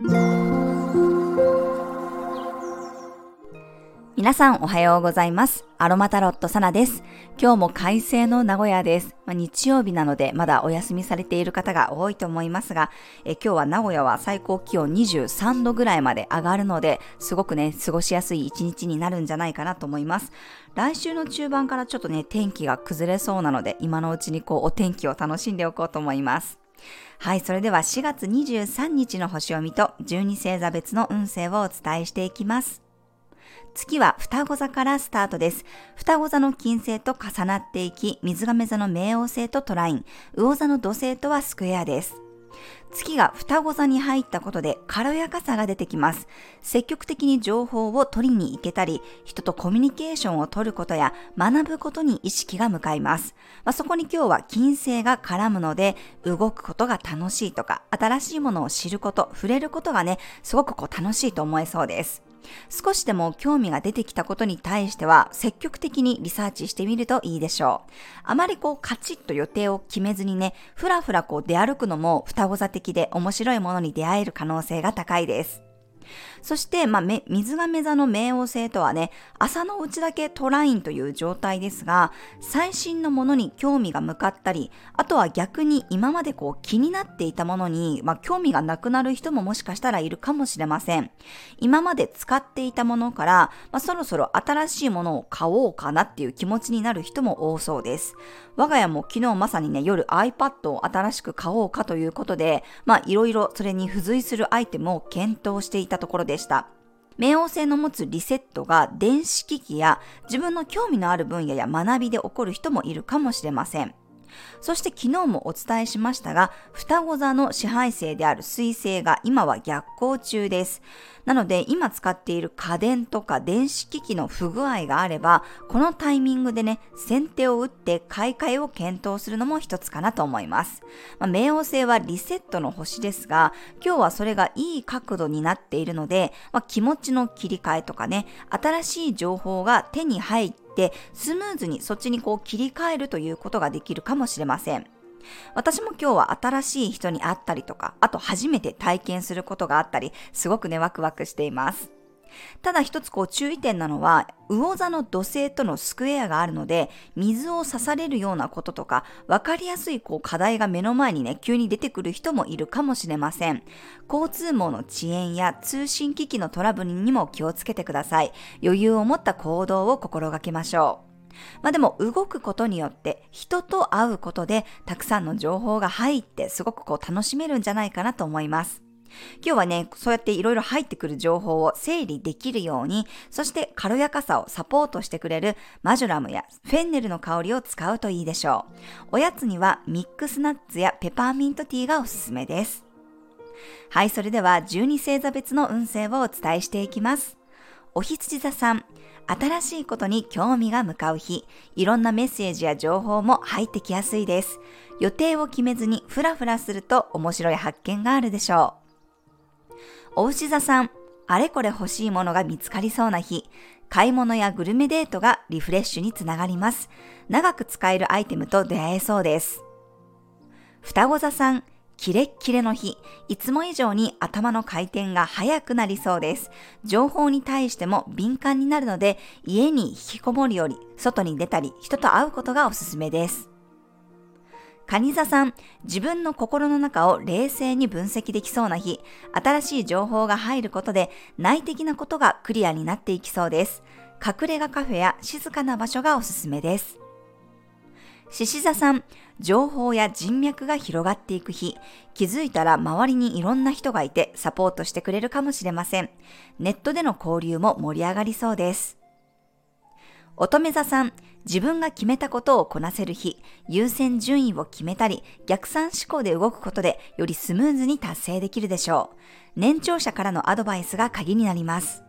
皆さんおはようございます。アロマタロットサナです。今日も快晴の名古屋です。まあ、日曜日なのでまだお休みされている方が多いと思いますがえ、今日は名古屋は最高気温23度ぐらいまで上がるので、すごくね、過ごしやすい一日になるんじゃないかなと思います。来週の中盤からちょっとね、天気が崩れそうなので、今のうちにこうお天気を楽しんでおこうと思います。はい、それでは4月23日の星読みと12星座別の運勢をお伝えしていきます。月は双子座からスタートです。双子座の金星と重なっていき、水亀座の冥王星とトライン、魚座の土星とはスクエアです。月が双子座に入ったことで軽やかさが出てきます。積極的に情報を取りに行けたり、人とコミュニケーションを取ることや学ぶことに意識が向かいます。まあ、そこに今日は金星が絡むので、動くことが楽しいとか、新しいものを知ること、触れることがね、すごくこう楽しいと思えそうです。少しでも興味が出てきたことに対しては積極的にリサーチしてみるといいでしょう。あまりこうカチッと予定を決めずにね、ふらふらこう出歩くのも双子座的で面白いものに出会える可能性が高いです。そして、まあ、水亀座の冥王星とはね、朝のうちだけトラインという状態ですが、最新のものに興味が向かったり、あとは逆に今までこう気になっていたものに、まあ、興味がなくなる人ももしかしたらいるかもしれません。今まで使っていたものから、まあ、そろそろ新しいものを買おうかなっていう気持ちになる人も多そうです。我が家も昨日まさにね、夜 iPad を新しく買おうかということで、まあいろいろそれに付随するアイテムを検討していたところですした。冥王星の持つリセットが電子機器や自分の興味のある分野や学びで起こる人もいるかもしれません。そして昨日もお伝えしましたが、双子座の支配星である水星が今は逆行中です。なので今使っている家電とか電子機器の不具合があれば、このタイミングでね、先手を打って買い替えを検討するのも一つかなと思います。まあ、冥王星はリセットの星ですが、今日はそれがいい角度になっているので、まあ、気持ちの切り替えとかね、新しい情報が手に入ってて、スムーズにそっちにこう切り替えるということができるかもしれません。私も今日は新しい人に会ったりとか、あと初めて体験することがあったり、すごくね、ワクワクしています。ただ一つこう注意点なのは、魚座の土星とのスクエアがあるので、水を刺されるようなこととか、わかりやすいこう課題が目の前にね、急に出てくる人もいるかもしれません。交通網の遅延や通信機器のトラブルにも気をつけてください。余裕を持った行動を心がけましょう。まあでも動くことによって人と会うことでたくさんの情報が入ってすごくこう楽しめるんじゃないかなと思います。今日はね、そうやっていろいろ入ってくる情報を整理できるように、そして軽やかさをサポートしてくれるマジュラムやフェンネルの香りを使うといいでしょう。おやつにはミックスナッツやペパーミントティーがおすすめです。はい、それでは12星座別の運勢をお伝えしていきます。お羊座さん、新しいことに興味が向かう日、いろんなメッセージや情報も入ってきやすいです。予定を決めずにふらふらすると面白い発見があるでしょう。お牛座さん、あれこれ欲しいものが見つかりそうな日、買い物やグルメデートがリフレッシュにつながります。長く使えるアイテムと出会えそうです。双子座さん、キレッキレの日、いつも以上に頭の回転が速くなりそうです。情報に対しても敏感になるので、家に引きこもるより外に出たり、人と会うことがおすすめです。蟹座さん、自分の心の中を冷静に分析できそうな日、新しい情報が入ることで内的なことがクリアになっていきそうです。隠れ家カフェや静かな場所がおすすめです。獅子座さん、情報や人脈が広がっていく日、気づいたら周りにいろんな人がいてサポートしてくれるかもしれません。ネットでの交流も盛り上がりそうです。乙女座さん、自分が決めたことをこなせる日、優先順位を決めたり、逆算思考で動くことで、よりスムーズに達成できるでしょう。年長者からのアドバイスが鍵になります。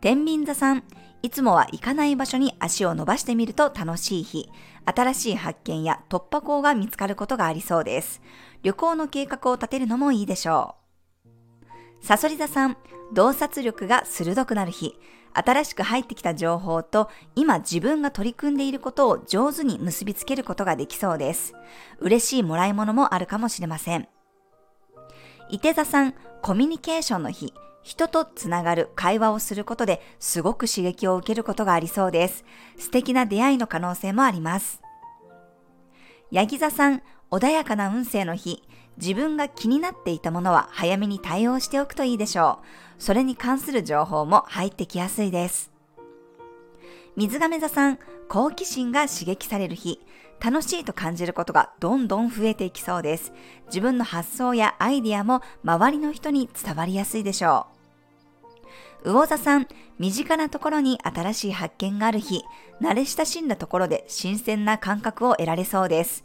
天秤座さん、いつもは行かない場所に足を伸ばしてみると楽しい日、新しい発見や突破口が見つかることがありそうです。旅行の計画を立てるのもいいでしょう。サソリ座さん、洞察力が鋭くなる日、新しく入ってきた情報と今自分が取り組んでいることを上手に結びつけることができそうです。嬉しいもらい物もあるかもしれません。伊手座さん、コミュニケーションの日、人とつながる会話をすることですごく刺激を受けることがありそうです。素敵な出会いの可能性もあります。ヤギ座さん、穏やかな運勢の日、自分が気になっていたものは早めに対応しておくといいでしょう。それに関する情報も入ってきやすいです。水亀座さん、好奇心が刺激される日、楽しいと感じることがどんどん増えていきそうです。自分の発想やアイディアも周りの人に伝わりやすいでしょう。魚座さん、身近なところに新しい発見がある日、慣れ親しんだところで新鮮な感覚を得られそうです。